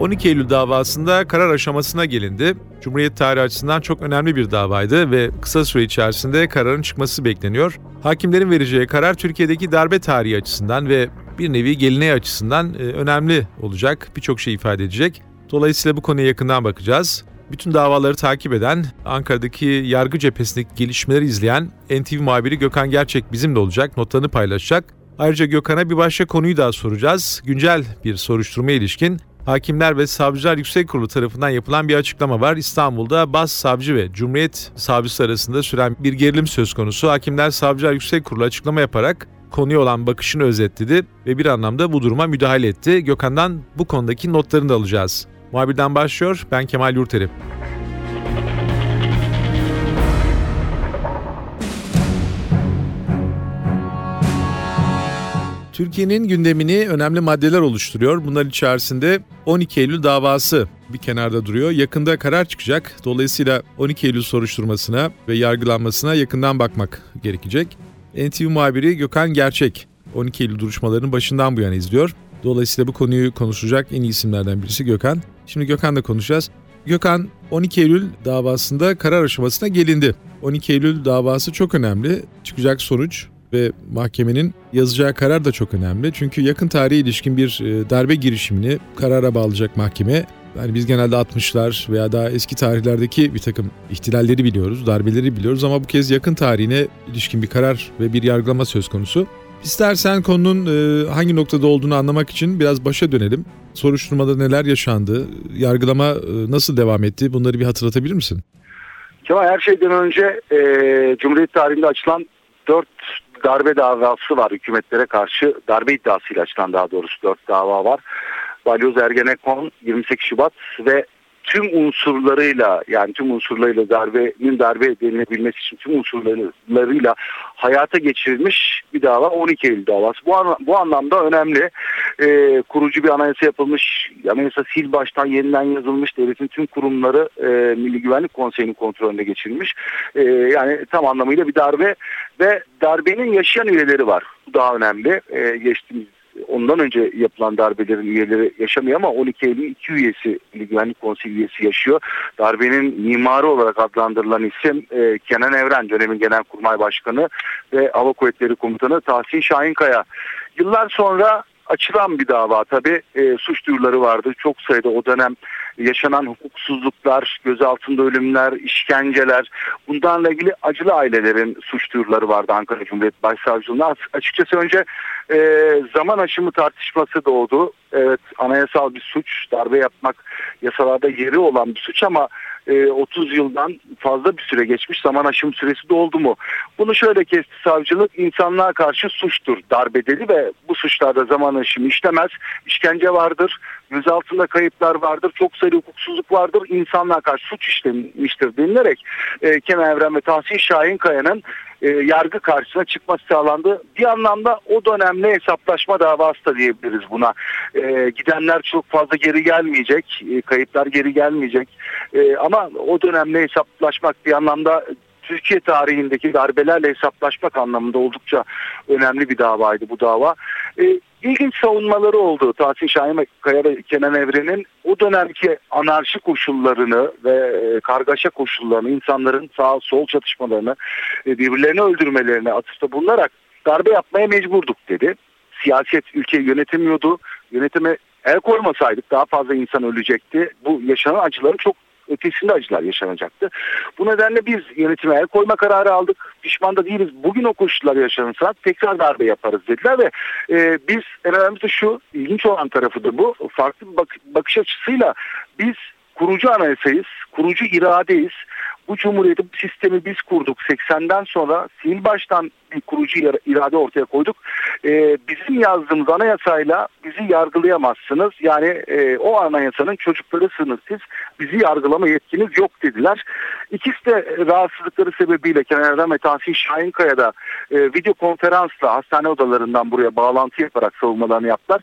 ...12 Eylül davasında karar aşamasına gelindi. Cumhuriyet tarihi açısından çok önemli bir davaydı ve kısa süre içerisinde kararın çıkması bekleniyor. Hakimlerin vereceği karar Türkiye'deki darbe tarihi açısından ve bir nevi geleneği açısından e, önemli olacak, birçok şey ifade edecek. Dolayısıyla bu konuya yakından bakacağız. Bütün davaları takip eden, Ankara'daki yargı cephesindeki gelişmeleri izleyen NTV muhabiri Gökhan Gerçek bizimle olacak, notlarını paylaşacak. Ayrıca Gökhan'a bir başka konuyu daha soracağız. Güncel bir soruşturma ilişkin Hakimler ve Savcılar Yüksek Kurulu tarafından yapılan bir açıklama var. İstanbul'da Bas Savcı ve Cumhuriyet Savcısı arasında süren bir gerilim söz konusu. Hakimler Savcılar Yüksek Kurulu açıklama yaparak konuya olan bakışını özetledi ve bir anlamda bu duruma müdahale etti. Gökhan'dan bu konudaki notlarını da alacağız. Muhabirden başlıyor. Ben Kemal Yurteri. Türkiye'nin gündemini önemli maddeler oluşturuyor. Bunlar içerisinde 12 Eylül davası bir kenarda duruyor. Yakında karar çıkacak. Dolayısıyla 12 Eylül soruşturmasına ve yargılanmasına yakından bakmak gerekecek. NTV muhabiri Gökhan Gerçek 12 Eylül duruşmalarının başından bu yana izliyor. Dolayısıyla bu konuyu konuşacak en iyi isimlerden birisi Gökhan. Şimdi Gökhan'la konuşacağız. Gökhan 12 Eylül davasında karar aşamasına gelindi. 12 Eylül davası çok önemli. Çıkacak sonuç ve mahkemenin yazacağı karar da çok önemli. Çünkü yakın tarihe ilişkin bir e, darbe girişimini karara bağlayacak mahkeme. Yani biz genelde 60'lar veya daha eski tarihlerdeki bir takım ihtilalleri biliyoruz, darbeleri biliyoruz ama bu kez yakın tarihine ilişkin bir karar ve bir yargılama söz konusu. İstersen konunun e, hangi noktada olduğunu anlamak için biraz başa dönelim. Soruşturmada neler yaşandı, yargılama e, nasıl devam etti bunları bir hatırlatabilir misin? Kemal her şeyden önce e, Cumhuriyet tarihinde açılan dört darbe davası var hükümetlere karşı darbe iddiasıyla açılan daha doğrusu dört dava var. Balyoz Ergenekon 28 Şubat ve tüm unsurlarıyla yani tüm unsurlarıyla darbenin darbe denilebilmesi için tüm unsurlarıyla hayata geçirilmiş bir dava 12 Eylül davası. Bu, an, bu anlamda önemli. Ee, kurucu bir anayasa yapılmış. Anayasa sil baştan yeniden yazılmış. Devletin tüm kurumları e, Milli Güvenlik Konseyi'nin kontrolünde geçirilmiş. E, yani tam anlamıyla bir darbe ve darbenin yaşayan üyeleri var. Bu daha önemli. E, geçtiğimiz ondan önce yapılan darbelerin üyeleri yaşamıyor ama 12 Eylül iki üyesi Güvenlik Konseyi üyesi yaşıyor. Darbenin mimarı olarak adlandırılan isim e, Kenan Evren dönemin Genelkurmay Başkanı ve Hava Kuvvetleri Komutanı Tahsin Şahinkaya. Yıllar sonra açılan bir dava tabi e, suç duyuruları vardı. Çok sayıda o dönem yaşanan hukuksuzluklar, gözaltında ölümler, işkenceler bunlarla ilgili acılı ailelerin suç duyuruları vardı Ankara Cumhuriyet Başsavcılığı'nda. Açıkçası önce e, zaman aşımı tartışması doğdu. Evet anayasal bir suç, darbe yapmak yasalarda yeri olan bir suç ama 30 e, yıldan fazla bir süre geçmiş zaman aşım süresi doldu mu? Bunu şöyle kesti savcılık insanlığa karşı suçtur darbe dedi ve bu suçlarda zaman aşımı işlemez. İşkence vardır, gözaltında kayıplar vardır, çok sayıda hukuksuzluk vardır, insanlığa karşı suç işlemiştir denilerek e, Kemal Evren ve Tahsin Şahinkaya'nın e, yargı karşısına çıkması sağlandı. Bir anlamda o dönemle hesaplaşma davası da diyebiliriz buna. E, gidenler çok fazla geri gelmeyecek, e, kayıplar geri gelmeyecek. E, ama o dönemle hesaplaşmak bir anlamda Türkiye tarihindeki darbelerle hesaplaşmak anlamında oldukça önemli bir davaydı bu dava. E, ilginç savunmaları oldu Tahsin Şahin Kaya ve Kenan Evren'in o dönemki anarşi koşullarını ve e, kargaşa koşullarını, insanların sağ sol çatışmalarını, e, birbirlerini öldürmelerini atıfta bulunarak darbe yapmaya mecburduk dedi. Siyaset ülkeyi yönetemiyordu. Yönetime el koymasaydık daha fazla insan ölecekti. Bu yaşanan acıları çok ötesinde acılar yaşanacaktı. Bu nedenle biz yönetime el koyma kararı aldık. Pişman da değiliz. Bugün o koşullar yaşanırsa tekrar darbe yaparız dediler ve e, biz en önemlisi şu ilginç olan tarafı da bu. Farklı bir bak bakış açısıyla biz kurucu anayasayız, kurucu iradeyiz. Bu cumhuriyeti, bu sistemi biz kurduk. 80'den sonra sil baştan bir kurucu irade ortaya koyduk. Ee, bizim yazdığımız anayasayla bizi yargılayamazsınız. Yani e, o anayasanın çocuklarısınız siz. Bizi yargılama yetkiniz yok dediler. İkisi de rahatsızlıkları sebebiyle Kenan ve Tahsin Şahinkaya'da e, video konferansla hastane odalarından buraya bağlantı yaparak savunmalarını yaptılar.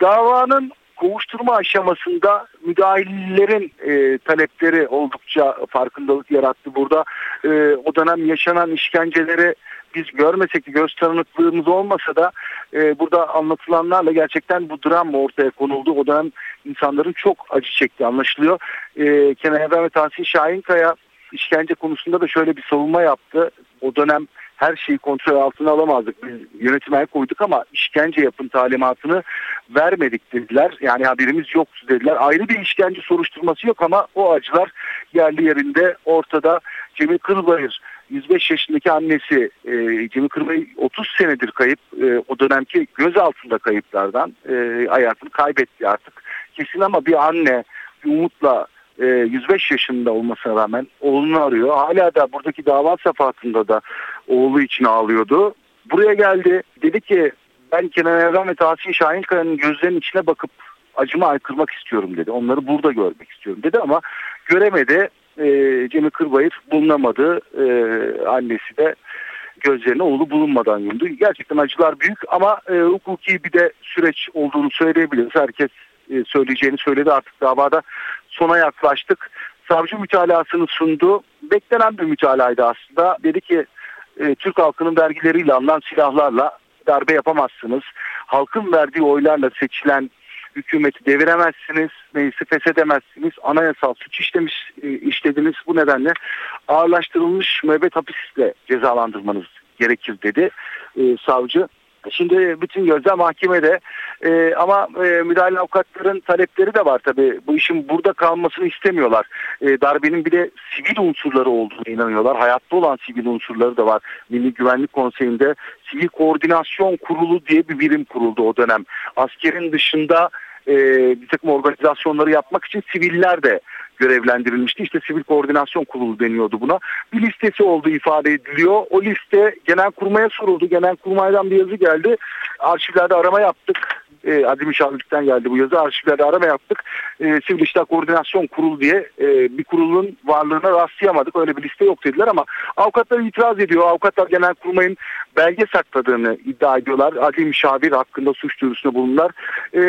Davanın kovuşturma aşamasında müdahillerin e, talepleri oldukça farkındalık yarattı. Burada e, o dönem yaşanan işkenceleri biz görmesek de göz tanıklığımız olmasa da e, burada anlatılanlarla gerçekten bu dram ortaya konuldu. O dönem insanların çok acı çekti anlaşılıyor. E, Kenan Evren ve Tahsin Şahinkaya işkence konusunda da şöyle bir savunma yaptı. O dönem her şeyi kontrol altına alamazdık. Biz yönetime koyduk ama işkence yapın talimatını vermedik dediler. Yani haberimiz yoktu dediler. Ayrı bir işkence soruşturması yok ama o acılar yerli yerinde ortada. Cemil Kırbayır 105 yaşındaki annesi e, Cemil Kırbayır 30 senedir kayıp. E, o dönemki göz altında kayıplardan e, hayatını kaybetti artık. Kesin ama bir anne bir umutla 105 yaşında olmasına rağmen oğlunu arıyor. Hala da buradaki dava safatında da oğlu için ağlıyordu. Buraya geldi. Dedi ki ben Kenan Evren ve Tahsin Şahinkaya'nın gözlerinin içine bakıp acımı aykırmak istiyorum dedi. Onları burada görmek istiyorum dedi ama göremedi. E, Cemil Kırbayır bulunamadı. E, annesi de gözlerine oğlu bulunmadan yumdu. Gerçekten acılar büyük ama e, hukuki bir de süreç olduğunu söyleyebiliriz. Herkes e, söyleyeceğini söyledi artık davada sona yaklaştık. Savcı mütalasını sundu. Beklenen bir mütalaydı aslında. Dedi ki e, Türk halkının vergileriyle alınan silahlarla darbe yapamazsınız. Halkın verdiği oylarla seçilen hükümeti deviremezsiniz, meclisi feshedemezsiniz, anayasal suç işlemiş, e, işlediniz. Bu nedenle ağırlaştırılmış müebbet hapisle cezalandırmanız gerekir dedi e, savcı. Şimdi bütün gözler mahkemede e, ama e, müdahale avukatların talepleri de var tabi. Bu işin burada kalmasını istemiyorlar. E, darbenin bir de sivil unsurları olduğunu inanıyorlar. Hayatta olan sivil unsurları da var. Milli Güvenlik Konseyi'nde Sivil Koordinasyon Kurulu diye bir birim kuruldu o dönem. Askerin dışında e, bir takım organizasyonları yapmak için siviller de görevlendirilmişti. İşte Sivil Koordinasyon Kurulu deniyordu buna. Bir listesi olduğu ifade ediliyor. O liste genel kurmaya soruldu. Genel kurmaydan bir yazı geldi. Arşivlerde arama yaptık e, Adli Müşavirlikten geldi bu yazı. Arşivlerde arama yaptık. E, Sivil İşler Koordinasyon Kurulu diye e, bir kurulun varlığına rastlayamadık. Öyle bir liste yok dediler ama avukatlar itiraz ediyor. Avukatlar genel kurmayın belge sakladığını iddia ediyorlar. Adli müşavir hakkında suç duyurusunda bulundular. E,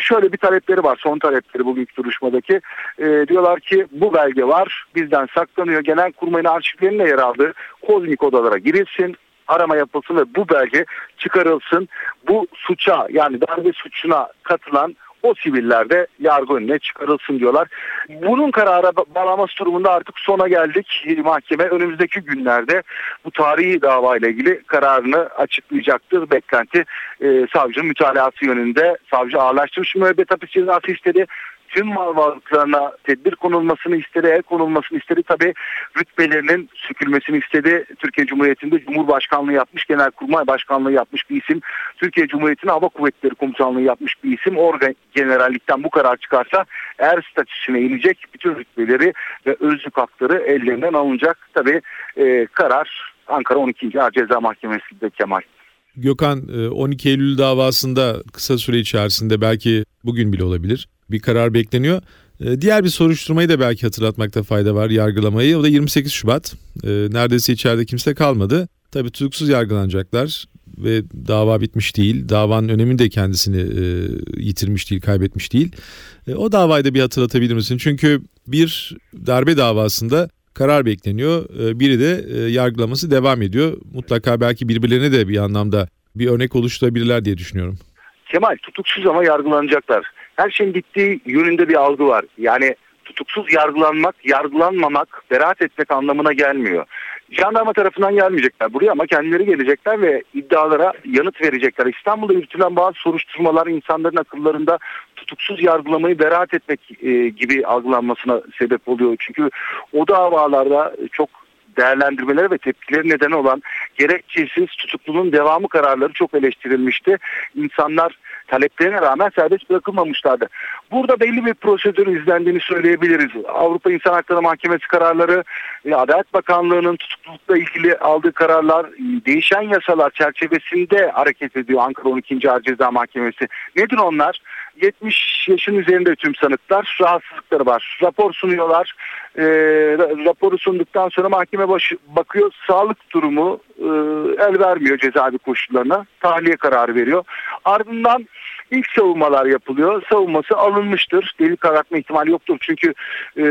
şöyle bir talepleri var. Son talepleri bugünkü duruşmadaki. E, diyorlar ki bu belge var. Bizden saklanıyor. Genel kurmayın arşivlerinde yer aldığı kozmik odalara girilsin arama yapılsın ve bu belge çıkarılsın. Bu suça yani darbe suçuna katılan o siviller de yargı önüne çıkarılsın diyorlar. Bunun karara bağlaması durumunda artık sona geldik. Mahkeme önümüzdeki günlerde bu tarihi dava ile ilgili kararını açıklayacaktır. Beklenti e, savcının mütalası yönünde. Savcı ağırlaştırmış müebbet hapis cezası istedi tüm mal varlıklarına tedbir konulmasını istedi, el konulmasını istedi. Tabi rütbelerinin sükülmesini istedi. Türkiye Cumhuriyeti'nde Cumhurbaşkanlığı yapmış, Genelkurmay Başkanlığı yapmış bir isim. Türkiye Cumhuriyeti'nin Hava Kuvvetleri Komutanlığı yapmış bir isim. Orga generallikten bu karar çıkarsa er statüsüne inecek bütün rütbeleri ve özlük hakları ellerinden alınacak. Tabi e, karar Ankara 12. Ağır Ceza Mahkemesi'nde Kemal. Gökhan 12 e, Eylül davasında kısa süre içerisinde belki bugün bile olabilir bir karar bekleniyor. Ee, diğer bir soruşturmayı da belki hatırlatmakta fayda var yargılamayı. O da 28 Şubat. Ee, neredeyse içeride kimse kalmadı. Tabii tutuksuz yargılanacaklar ve dava bitmiş değil. Davanın önemini de kendisini e, yitirmiş değil, kaybetmiş değil. E, o davayı da bir hatırlatabilir misin? Çünkü bir darbe davasında karar bekleniyor. E, biri de e, yargılaması devam ediyor. Mutlaka belki birbirlerine de bir anlamda bir örnek oluşturabilirler diye düşünüyorum. Kemal tutuksuz ama yargılanacaklar her şeyin bittiği yönünde bir algı var. Yani tutuksuz yargılanmak, yargılanmamak, beraat etmek anlamına gelmiyor. Jandarma tarafından gelmeyecekler buraya ama kendileri gelecekler ve iddialara yanıt verecekler. İstanbul'da yürütülen bazı soruşturmalar insanların akıllarında tutuksuz yargılamayı beraat etmek e, gibi algılanmasına sebep oluyor. Çünkü o davalarda çok değerlendirmeleri ve tepkileri neden olan gerekçesiz tutukluluğun devamı kararları çok eleştirilmişti. İnsanlar taleplerine rağmen serbest bırakılmamışlardı. Burada belli bir prosedür izlendiğini söyleyebiliriz. Avrupa İnsan Hakları Mahkemesi kararları, e, Adalet Bakanlığı'nın tutuklulukla ilgili aldığı kararlar, e, değişen yasalar çerçevesinde hareket ediyor Ankara 12. Ağır Ceza Mahkemesi. Nedir onlar? 70 yaşın üzerinde tüm sanıklar rahatsızlıkları var. Rapor sunuyorlar. E, raporu sunduktan sonra mahkeme başı, bakıyor sağlık durumu e, el vermiyor cezaevi koşullarına. Tahliye kararı veriyor. Ardından ilk savunmalar yapılıyor. Savunması alınmıştır. Delil karartma ihtimali yoktur. Çünkü e,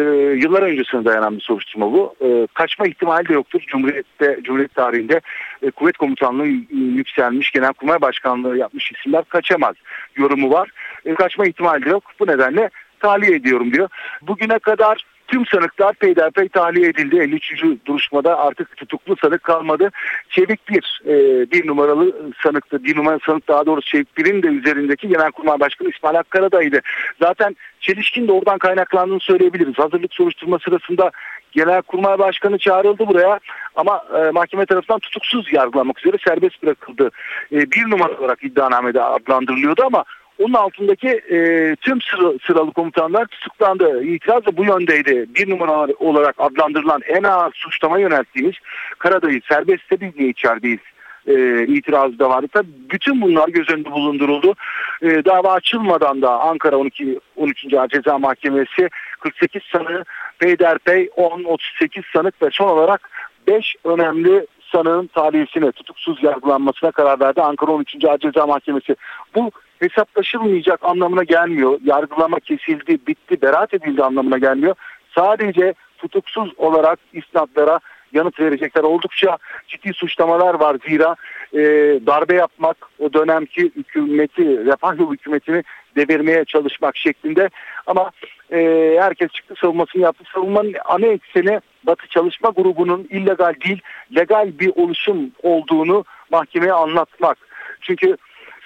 yıllar öncesine dayanan bir soruşturma bu. E, kaçma ihtimali de yoktur. Cumhuriyette, Cumhuriyet tarihinde e, kuvvet komutanlığı yükselmiş, genelkurmay başkanlığı yapmış isimler kaçamaz yorumu var. E, kaçma ihtimali de yok. Bu nedenle tahliye ediyorum diyor. Bugüne kadar Tüm sanıklar peyderpey tahliye edildi. 53. duruşmada artık tutuklu sanık kalmadı. Çevik bir, e, bir numaralı sanıktı. Bir numaralı sanık daha doğrusu Çevik bir'in de üzerindeki Genelkurmay Başkanı İsmail Hakkarada'ydı. Zaten çelişkin de oradan kaynaklandığını söyleyebiliriz. Hazırlık soruşturma sırasında Genelkurmay Başkanı çağrıldı buraya ama e, mahkeme tarafından tutuksuz yargılanmak üzere serbest bırakıldı. E, bir numara olarak iddianamede adlandırılıyordu ama onun altındaki e, tüm sıra, sıralı komutanlar tutuklandı. İtiraz da bu yöndeydi. Bir numara olarak adlandırılan en ağır suçlama yönelttiğimiz Karadayı serbestte biz niye içerideyiz e, itirazı da vardı. Tabii bütün bunlar göz önünde bulunduruldu. E, dava açılmadan da Ankara 12 13. Ağır Ceza Mahkemesi 48 sanığı peyderpey 10 38 sanık ve son olarak 5 önemli sanığın tahliyesine tutuksuz yargılanmasına karar verdi Ankara 13. Ağır Ceza Mahkemesi. Bu hesaplaşılmayacak anlamına gelmiyor. Yargılama kesildi, bitti, beraat edildi anlamına gelmiyor. Sadece tutuksuz olarak isnatlara yanıt verecekler. Oldukça ciddi suçlamalar var zira e, darbe yapmak o dönemki hükümeti, refah yolu hükümetini devirmeye çalışmak şeklinde ama e, herkes çıktı savunmasını yaptı. Savunmanın ana ekseni Batı Çalışma Grubu'nun illegal değil legal bir oluşum olduğunu mahkemeye anlatmak. Çünkü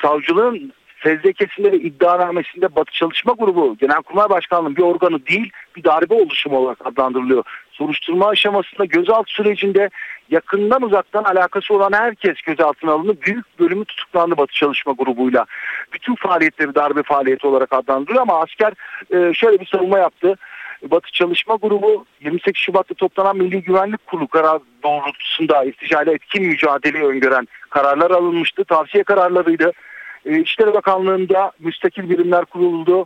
savcılığın fezlekesinde ve iddianamesinde Batı Çalışma Grubu Genelkurmay Başkanlığı'nın bir organı değil bir darbe oluşumu olarak adlandırılıyor. Soruşturma aşamasında gözaltı sürecinde yakından uzaktan alakası olan herkes gözaltına alındı. Büyük bölümü tutuklandı Batı Çalışma Grubu'yla. Bütün faaliyetleri darbe faaliyeti olarak adlandırılıyor ama asker e, şöyle bir savunma yaptı. Batı Çalışma Grubu 28 Şubat'ta toplanan Milli Güvenlik Kurulu karar doğrultusunda irticayla etkin mücadele öngören kararlar alınmıştı. Tavsiye kararlarıydı. E, İçişleri Bakanlığı'nda müstakil birimler kuruldu.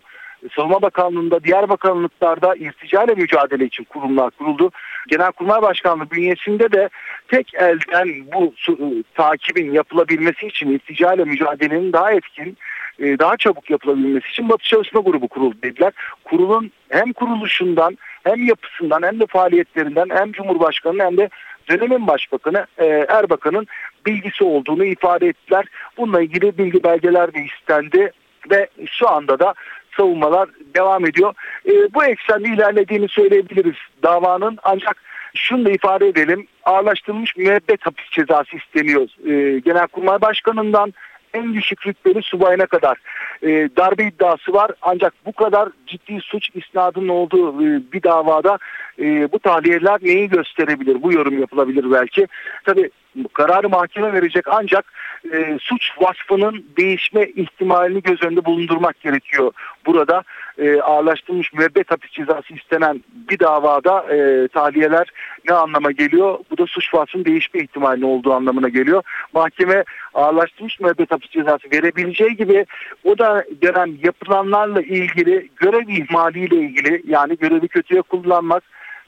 Savunma Bakanlığı'nda, diğer bakanlıklarda irticayla mücadele için kurumlar kuruldu. Genelkurmay Başkanlığı bünyesinde de tek elden bu e, takibin yapılabilmesi için irticayla mücadelenin daha etkin, e, daha çabuk yapılabilmesi için Batı Çalışma Grubu kuruldu dediler. Kurulun hem kuruluşundan hem yapısından hem de faaliyetlerinden hem Cumhurbaşkanı hem de dönemin başbakanı e, Erbakan'ın bilgisi olduğunu ifade ettiler. Bununla ilgili bilgi belgeler de istendi ve şu anda da savunmalar devam ediyor. E, bu eksende ilerlediğini söyleyebiliriz davanın ancak şunu da ifade edelim ağırlaştırılmış müebbet hapis cezası isteniyor. E, Genelkurmay Başkanı'ndan en düşük rütbeli subayına kadar e, darbe iddiası var. Ancak bu kadar ciddi suç isnadının olduğu e, bir davada e, bu tahliyeler neyi gösterebilir? Bu yorum yapılabilir belki. Tabi kararı mahkeme verecek ancak e, suç vasfının değişme ihtimalini göz önünde bulundurmak gerekiyor. Burada e, ağırlaştırılmış müebbet hapis cezası istenen bir davada e, tahliyeler ne anlama geliyor? Bu da suç vasfının değişme ihtimalinin olduğu anlamına geliyor. Mahkeme ağırlaştırılmış müebbet hapis cezası verebileceği gibi o da dönem yapılanlarla ilgili görev ihmaliyle ilgili yani görevi kötüye kullanmak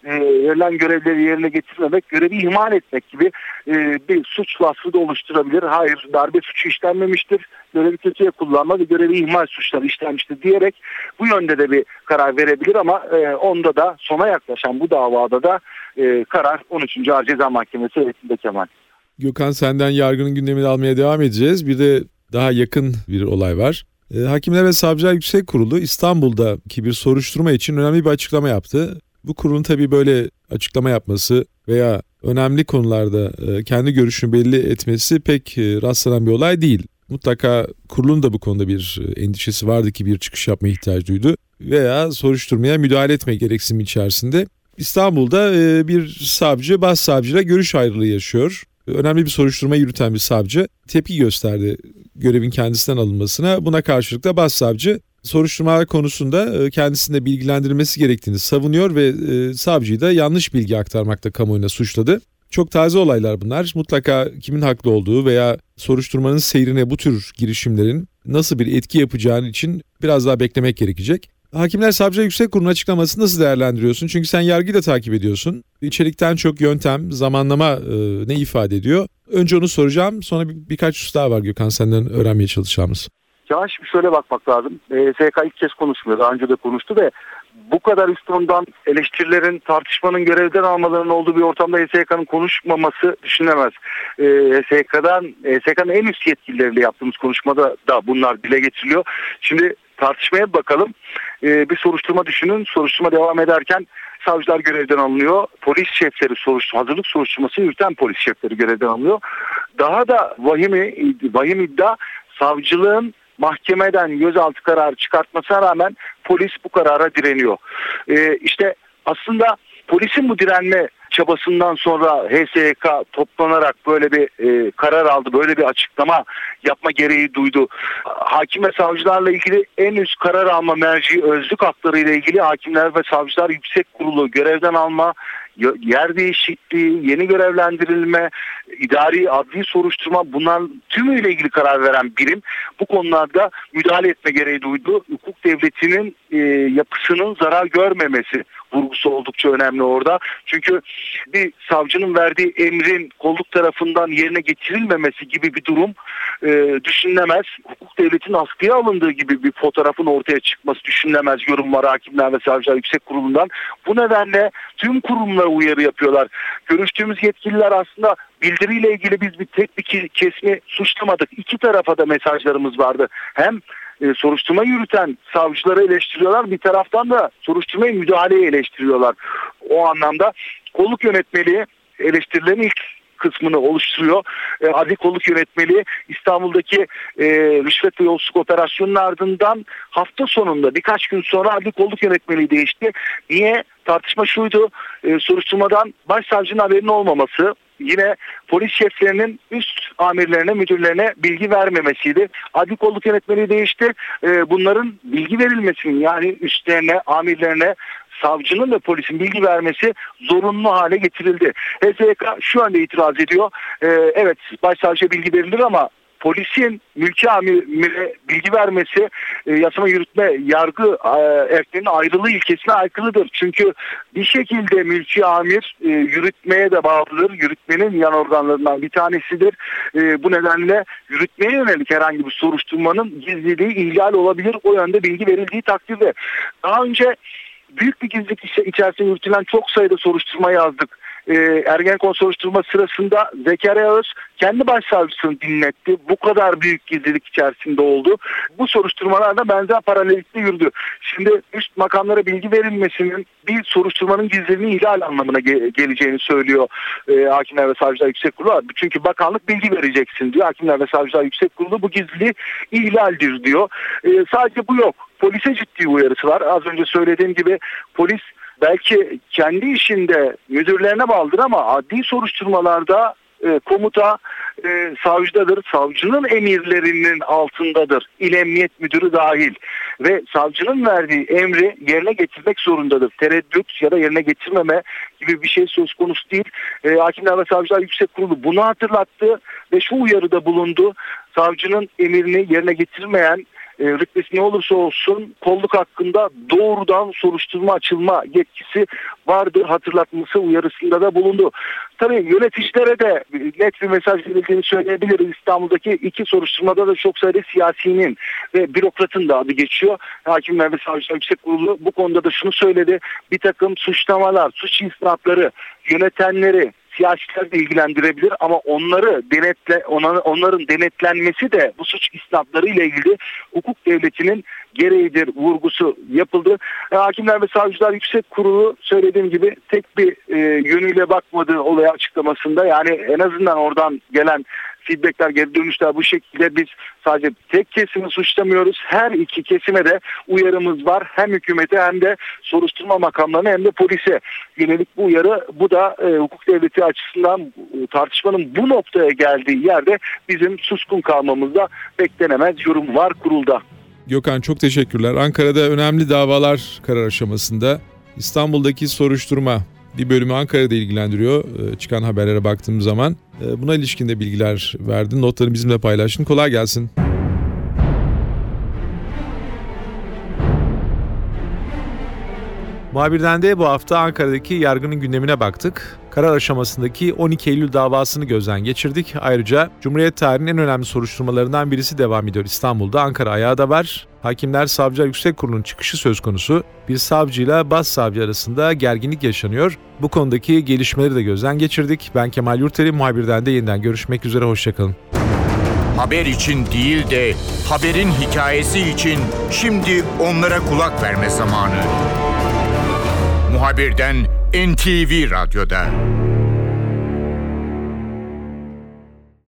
e, verilen görevleri yerine getirmemek, görevi ihmal etmek gibi e, bir suç vasfı da oluşturabilir. Hayır darbe suçu işlenmemiştir, görevi kötüye kullanma ve görevi ihmal suçları işlenmiştir diyerek bu yönde de bir karar verebilir ama e, onda da sona yaklaşan bu davada da e, karar 13. Ağır Ceza Mahkemesi heyetinde Kemal. Gökhan senden yargının gündemini almaya devam edeceğiz. Bir de daha yakın bir olay var. E, Hakimler ve Savcılar Yüksek Kurulu İstanbul'daki bir soruşturma için önemli bir açıklama yaptı. Bu kurulun tabii böyle açıklama yapması veya önemli konularda e, kendi görüşünü belli etmesi pek e, rastlanan bir olay değil. Mutlaka kurulun da bu konuda bir e, endişesi vardı ki bir çıkış yapma ihtiyacı duydu veya soruşturmaya müdahale etme gereksinimi içerisinde. İstanbul'da bir savcı başsavcıyla görüş ayrılığı yaşıyor. Önemli bir soruşturma yürüten bir savcı tepki gösterdi görevin kendisinden alınmasına. Buna karşılık da başsavcı soruşturma konusunda e, kendisinde bilgilendirilmesi gerektiğini savunuyor ve e, savcıyı da yanlış bilgi aktarmakta kamuoyuna suçladı. Çok taze olaylar bunlar. Mutlaka kimin haklı olduğu veya soruşturmanın seyrine bu tür girişimlerin nasıl bir etki yapacağın için biraz daha beklemek gerekecek. Hakimler Savcılar Yüksek Kurulu'nun açıklamasını nasıl değerlendiriyorsun? Çünkü sen yargıyı da takip ediyorsun. İçerikten çok yöntem, zamanlama e, ne ifade ediyor? Önce onu soracağım. Sonra bir, birkaç husus daha var Gökhan senden öğrenmeye çalışacağımız. Şimdi şöyle bakmak lazım. E, SK ilk kez konuşmuyor. Daha önce de konuştu ve bu kadar üst ondan eleştirilerin, tartışmanın görevden almalarının olduğu bir ortamda HSK'nın konuşmaması düşünülemez. E, HSK'dan, HSK'nın en üst yetkilileriyle yaptığımız konuşmada da bunlar dile getiriliyor. Şimdi tartışmaya bakalım. E, bir soruşturma düşünün. Soruşturma devam ederken savcılar görevden alınıyor. Polis şefleri soruşturma, hazırlık soruşturması yürüten polis şefleri görevden alınıyor. Daha da vahim, vahim iddia savcılığın mahkemeden gözaltı kararı çıkartmasına rağmen polis bu karara direniyor. Ee, işte aslında polisin bu direnme çabasından sonra HSYK toplanarak böyle bir e, karar aldı, böyle bir açıklama yapma gereği duydu. Hakim ve savcılarla ilgili en üst karar alma merci özlük hakları ile ilgili Hakimler ve Savcılar Yüksek Kurulu görevden alma, yer değişikliği, yeni görevlendirilme, idari adli soruşturma bunlar tümüyle ilgili karar veren birim bu konularda müdahale etme gereği duydu. Hukuk devletinin e, yapısının zarar görmemesi vurgusu oldukça önemli orada. Çünkü bir savcının verdiği emrin kolluk tarafından yerine getirilmemesi gibi bir durum e, düşünülemez. Hukuk devletinin askıya alındığı gibi bir fotoğrafın ortaya çıkması düşünülemez yorumlar hakimler ve savcılar yüksek kurulundan. Bu nedenle tüm kurumlara uyarı yapıyorlar. Görüştüğümüz yetkililer aslında bildiriyle ilgili biz bir tek bir kesmi suçlamadık. İki tarafa da mesajlarımız vardı. Hem e, soruşturma yürüten savcıları eleştiriyorlar. Bir taraftan da soruşturmaya müdahaleyi eleştiriyorlar. O anlamda kolluk yönetmeliği eleştirilerin ilk kısmını oluşturuyor. E, adli kolluk yönetmeliği İstanbul'daki e, rüşvet ve yolsuzluk operasyonunun ardından hafta sonunda birkaç gün sonra adli kolluk yönetmeliği değişti. Niye? Tartışma şuydu. E, soruşturmadan başsavcının haberinin olmaması, yine polis şeflerinin üst amirlerine, müdürlerine bilgi vermemesiydi. Adli kolluk yönetmeliği değişti. E, bunların bilgi verilmesinin yani üstlerine, amirlerine savcının ve polisin bilgi vermesi zorunlu hale getirildi. HSYK şu anda itiraz ediyor. Ee, evet başsavcıya bilgi verilir ama polisin mülki amire bilgi vermesi e, yasama yürütme yargı e, erklerinin ayrılığı ilkesine aykırıdır. Çünkü bir şekilde mülki amir e, yürütmeye de bağlıdır. Yürütmenin yan organlarından bir tanesidir. E, bu nedenle yürütmeye yönelik herhangi bir soruşturmanın gizliliği ihlal olabilir. O yönde bilgi verildiği takdirde. Daha önce büyük bir gizlilik içerisinde yürütülen çok sayıda soruşturma yazdık. E, Ergenekon soruşturma sırasında Zekeriya Öz kendi başsavcısını dinletti. Bu kadar büyük gizlilik içerisinde oldu. Bu soruşturmalarda benzer paralellikte yürüdü. Şimdi üst makamlara bilgi verilmesinin bir soruşturmanın gizliliğini ihlal anlamına ge- geleceğini söylüyor e, Hakimler ve Savcılar Yüksek Kurulu. Çünkü bakanlık bilgi vereceksin diyor. Hakimler ve Savcılar Yüksek Kurulu bu gizliliği ihlaldir diyor. E, sadece bu yok. Polise ciddi uyarısı var. Az önce söylediğim gibi polis belki kendi işinde müdürlerine bağlıdır ama adli soruşturmalarda e, komuta e, savcıdadır. Savcının emirlerinin altındadır. İl Emniyet Müdürü dahil. Ve savcının verdiği emri yerine getirmek zorundadır. Tereddüt ya da yerine getirmeme gibi bir şey söz konusu değil. E, Hakimler ve Savcılar Yüksek Kurulu bunu hatırlattı ve şu uyarıda bulundu. Savcının emrini yerine getirmeyen e, rütbesi ne olursa olsun kolluk hakkında doğrudan soruşturma açılma yetkisi vardır hatırlatması uyarısında da bulundu. Tabii yöneticilere de net bir mesaj verildiğini söyleyebiliriz. İstanbul'daki iki soruşturmada da çok sayıda siyasinin ve bürokratın da adı geçiyor. Hakimler ve Savcılar Yüksek Kurulu bu konuda da şunu söyledi. Bir takım suçlamalar, suç isnatları, yönetenleri, siyasiler de ilgilendirebilir ama onları denetle onların denetlenmesi de bu suç isnatları ile ilgili hukuk devletinin gereğidir vurgusu yapıldı. E, Hakimler ve Savcılar Yüksek Kurulu söylediğim gibi tek bir e, yönüyle bakmadığı olaya açıklamasında yani en azından oradan gelen feedbackler, geri dönüşler bu şekilde biz sadece tek kesimi suçlamıyoruz. Her iki kesime de uyarımız var. Hem hükümete hem de soruşturma makamlarına hem de polise yönelik bu uyarı. Bu da e, hukuk devleti açısından e, tartışmanın bu noktaya geldiği yerde bizim suskun kalmamızda beklenemez yorum var kurulda. Gökhan çok teşekkürler. Ankara'da önemli davalar karar aşamasında. İstanbul'daki soruşturma bir bölümü Ankara'da ilgilendiriyor. E, çıkan haberlere baktığım zaman e, buna ilişkin de bilgiler verdin. Notlarını bizimle paylaştın. Kolay gelsin. Muhabirden de bu hafta Ankara'daki yargının gündemine baktık. Karar aşamasındaki 12 Eylül davasını gözden geçirdik. Ayrıca Cumhuriyet tarihinin en önemli soruşturmalarından birisi devam ediyor İstanbul'da. Ankara ayağı da var. Hakimler Savcılar Yüksek Kurulu'nun çıkışı söz konusu. Bir savcıyla bas savcı arasında gerginlik yaşanıyor. Bu konudaki gelişmeleri de gözden geçirdik. Ben Kemal Yurteli, muhabirden de yeniden görüşmek üzere. Hoşçakalın. Haber için değil de haberin hikayesi için şimdi onlara kulak verme zamanı. Muhabirden NTV Radyo'da.